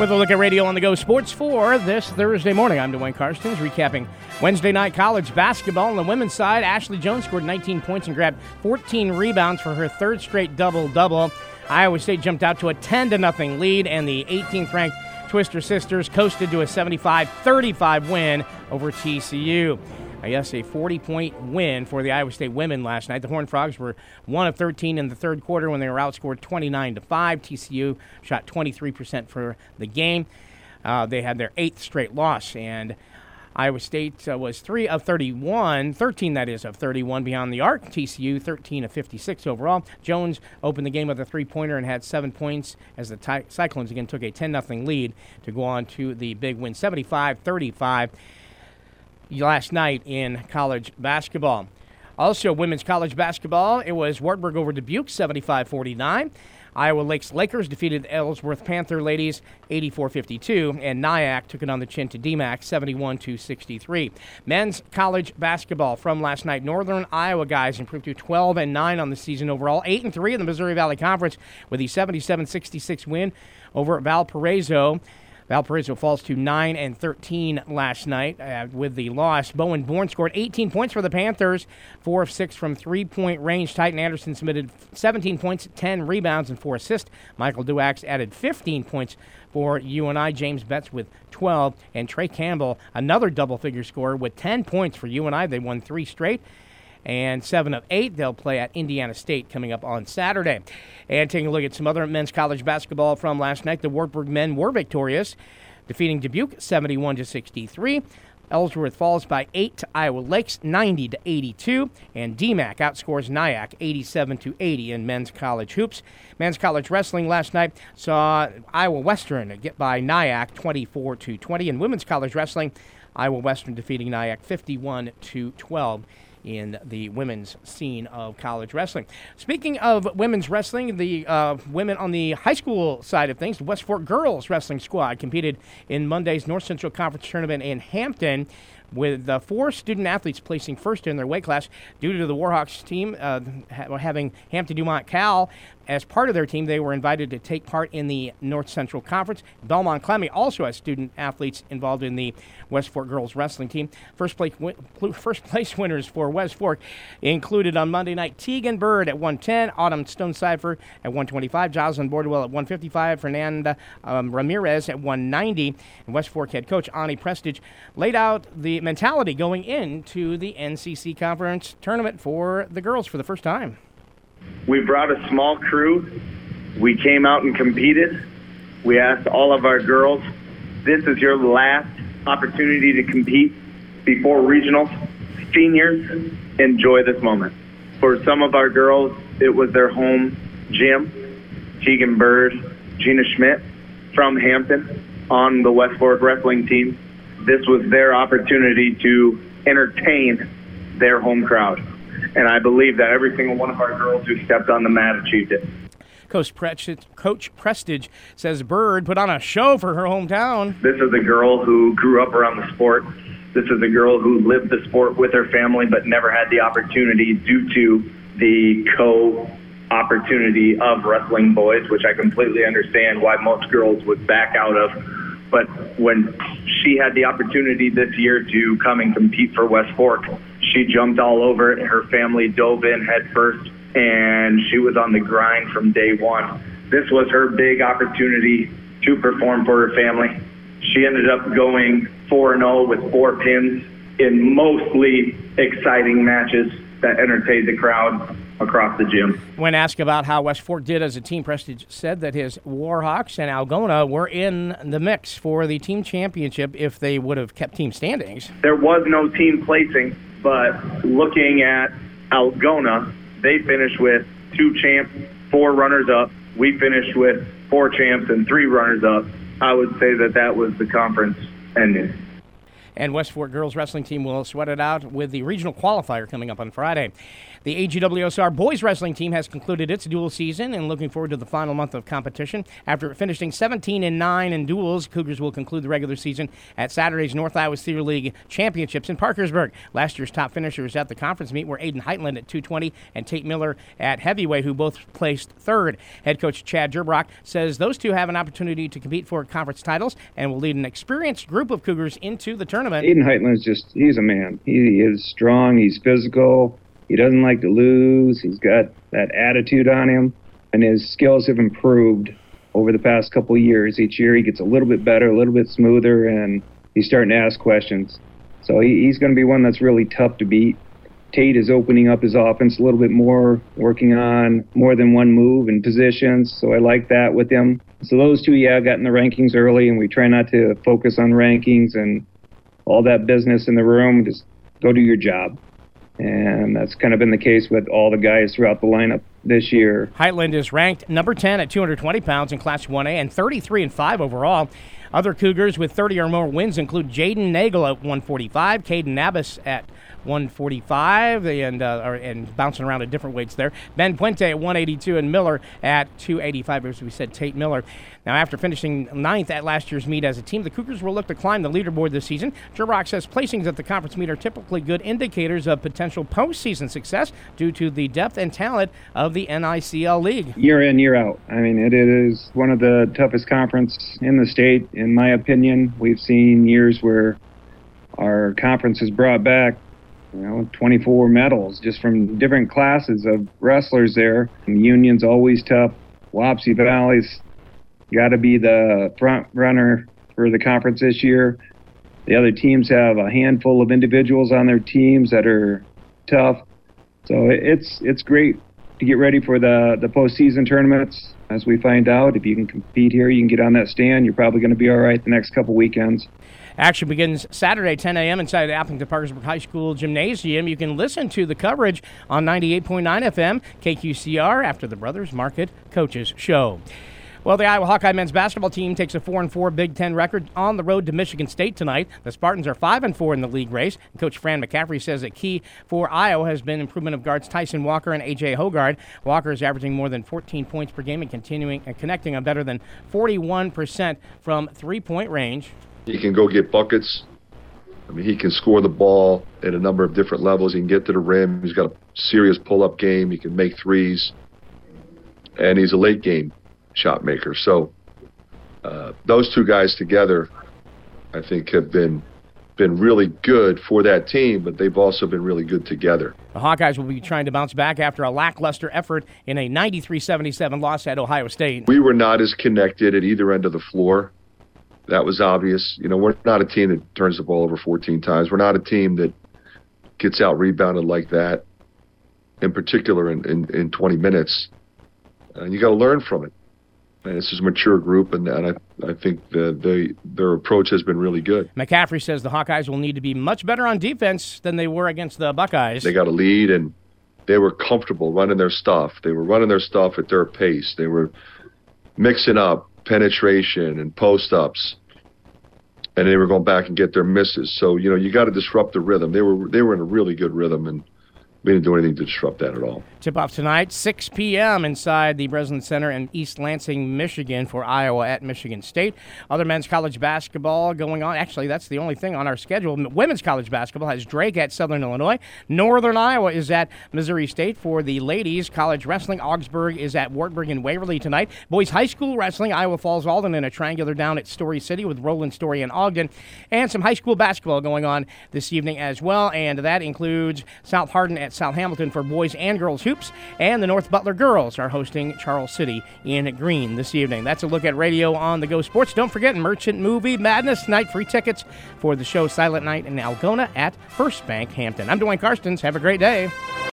With a look at Radio on the Go Sports for this Thursday morning, I'm Dwayne Karstens recapping Wednesday night college basketball. On the women's side, Ashley Joens scored 19 points and grabbed 14 rebounds for her third straight double double. Iowa State jumped out to a 10 to nothing lead, and the 18th ranked Twister Sisters coasted to a 75 35 win over TCU. I guess a 40 point win for the Iowa State women last night. The Horned Frogs were 1 of 13 in the third quarter when they were outscored 29 to 5. TCU shot 23% for the game. Uh, they had their eighth straight loss, and Iowa State uh, was 3 of 31, 13 that is, of 31 beyond the arc. TCU 13 of 56 overall. Joens opened the game with a three pointer and had seven points as the Ty- Cyclones again took a 10 0 lead to go on to the big win 75 35 last night in college basketball. Also, women's college basketball, it was Wartburg over Dubuque, 75 49. Iowa Lakes Lakers defeated Ellsworth Panther ladies 84-52, and NIACC took it on the chin to DMACC 71-63. Men's college basketball from last night. Northern Iowa guys improved to 12 and 9 on the season overall, 8 and 3 in the Missouri Valley Conference with a 77-66 win over Valparaiso. Valparaiso falls to 9 and 13 last night uh, with the loss. Bowen Born scored 18 points for the Panthers, 4 of 6 from three point range. Tytan Anderson submitted 17 points, 10 rebounds, and 4 assists. Michael Duax added 15 points for UNI. James Betts with 12, and Trey Campbell, another double figure scorer, with 10 points for UNI. They won three straight and seven of eight. They'll play at Indiana State coming up on Saturday. And taking a look at some other men's college basketball from last night, the Wartburg men were victorious, defeating Dubuque 71 to 63. Ellsworth falls by 8 to Iowa Lakes 90 to 82 and DMACC outscores NIACC 87 to 80 in men's college hoops. Men's college wrestling last night saw Iowa Western get by NIACC 24 to 20 and women's college wrestling Iowa Western defeating NIACC 51 to 12 in the women's scene of college wrestling. Speaking of women's wrestling, the uh, women on the high school side of things, the West Fork girls wrestling squad competed in Monday's North Central Conference tournament in Hampton with uh, four student athletes placing first in their weight class due to the Warhawks team uh, ha- having Hampton Dumont Cal as part of their team, they were invited to take part in the North Central Conference. Belmond Klemme also has student athletes involved in the West Fork girls wrestling team. First place, first place winners for West Fork included on Monday night Tegan Bird at 110, Autumn Stonecipher at 125, Jocelyn Bordwell at 155, Fernanda um, Ramirez at 190. And West Fork head coach Ani Prestige laid out the mentality going into the NCC Conference tournament for the girls for the first time. We brought a small crew. We came out and competed. We asked all of our girls, this is your last opportunity to compete before regionals. Seniors, enjoy this moment. For some of our girls, it was their home gym. Tegan Bird, Gina Schmidt from Hampton on the West Fork wrestling team. This was their opportunity to entertain their home crowd and I believe that every single one of our girls who stepped on the mat achieved it. Coach, Coach Prestige says Bird put on a show for her hometown. This is a girl who grew up around the sport. This is a girl who lived the sport with her family but never had the opportunity due to the co opportunity of wrestling boys, which I completely understand why most girls would back out of. But when she had the opportunity this year to come and compete for West Fork, she jumped all over it. Her family dove in head first, and she was on the grind from day one. This was her big opportunity to perform for her family. She ended up going 4 0 with four pins in mostly exciting matches that entertained the crowd across the gym. When asked about how West Fork did as a team, Prestige said that his Warhawks and Algona were in the mix for the team championship if they would have kept team standings. There was no team placing but looking at Algona, they finished with two champs, four runners up. We finished with four champs and three runners up. I would say that that was the conference ending. And West Fork girls wrestling team will sweat it out with the regional qualifier coming up on Friday. The AGWSR boys wrestling team has concluded its dual season and looking forward to the final month of competition. After finishing 17 and 9 in duels, Cougars will conclude the regular season at Saturday's North Iowa Cedar League Championships in Parkersburg. Last year's top finishers at the conference meet were Aiden Heitland at 220 and Tate Miller at heavyweight, who both placed third. Head coach Chad Gerbrock says those two have an opportunity to compete for conference titles and will lead an experienced group of Cougars into the tournament. Aiden Heitland is just, he's a man. He is strong, he's physical. He doesn't like to lose. He's got that attitude on him, and his skills have improved over the past couple years. Each year, he gets a little bit better, a little bit smoother, and he's starting to ask questions. So he, he's going to be one that's really tough to beat. Tate is opening up his offense a little bit more, working on more than one move and positions. So I like that with him. So those two, yeah, got in the rankings early, and we try not to focus on rankings and all that business in the room. Just go do your job and that's kind of been the case with all the guys throughout the lineup this year. Heitland is ranked number 10 at 220 pounds in Class 1A and 33 and 5 overall. Other Cougars with 30 or more wins include Jaden Nagel at 145, Caden Nabis at 145, and uh, and bouncing around at different weights there. Ben Puente at 182 and Miller at 285, as we said, Tate Miller. Now, after finishing ninth at last year's meet as a team, the Cougars will look to climb the leaderboard this season. Gerbrock says placings at the conference meet are typically good indicators of potential postseason success due to the depth and talent of the NICL League. Year in, year out. I mean, it is one of the toughest conferences in the state, in my opinion. We've seen years where our conference has brought back you know, 24 medals just from different classes of wrestlers there. And the union's always tough. Wapsie Valley's got to be the front runner for the conference this year. The other teams have a handful of individuals on their teams that are tough. So it's it's great to get ready for the the postseason tournaments. As we find out, if you can compete here, you can get on that stand. You're probably going to be all right the next couple weekends. Action begins Saturday, 10 a.m. inside the Aplington Parkersburg High School Gymnasium. You can listen to the coverage on 98.9 FM KQCR after the Brothers Market Coaches Show. Well, the Iowa Hawkeye men's basketball team takes a 4 and 4 Big Ten record on the road to Michigan State tonight. The Spartans are 5 and 4 in the league race. Coach Fran McCaffery says that key for Iowa has been improvement of guards Tyson Walker and AJ Hoggard. Walker is averaging more than 14 points per game and continuing and connecting on better than 41% from three point range. He can go get buckets. I mean, he can score the ball at a number of different levels. He can get to the rim. He's got a serious pull-up game. He can make threes, and he's a late game shot maker. So uh, those two guys together, I think, have been been really good for that team, but they've also been really good together. The Hawkeyes will be trying to bounce back after a lackluster effort in a 93-77 loss at Ohio State. We were not as connected at either end of the floor that was obvious. You know, we're not a team that turns the ball over 14 times. We're not a team that gets out rebounded like that, in particular in, in, in 20 minutes. And you got to learn from it. This is a mature group, and, and I, I think the, the, their approach has been really good. McCaffery says the Hawkeyes will need to be much better on defense than they were against the Buckeyes. They got a lead, and they were comfortable running their stuff. They were running their stuff at their pace. They were mixing up penetration and post ups, and they were going back and get their misses. So you know you got to disrupt the rhythm. They were they were in a really good rhythm, and we didn't do anything to disrupt that at all. Tip off tonight, 6 p.m. inside the Breslin Center in East Lansing, Michigan for Iowa at Michigan State. Other men's college basketball going on. Actually, that's the only thing on our schedule. Women's college basketball has Drake at Southern Illinois. Northern Iowa is at Missouri State for the ladies. College wrestling, Augsburg is at Wartburg and Waverly tonight. Boys high school wrestling, Iowa Falls Alden in a triangular down at Story City with Roland Story and Ogden. And some high school basketball going on this evening as well. And that includes South Hardin at South Hamilton for boys and girls hoops. And the North Butler girls are hosting Charles City in Greene this evening. That's a look at radio on the Go Sports. Don't forget Merchant Movie Madness tonight. Free tickets for the show Silent Night in Algona at First Bank Hampton. I'm Dwayne Karstens. Have a great day.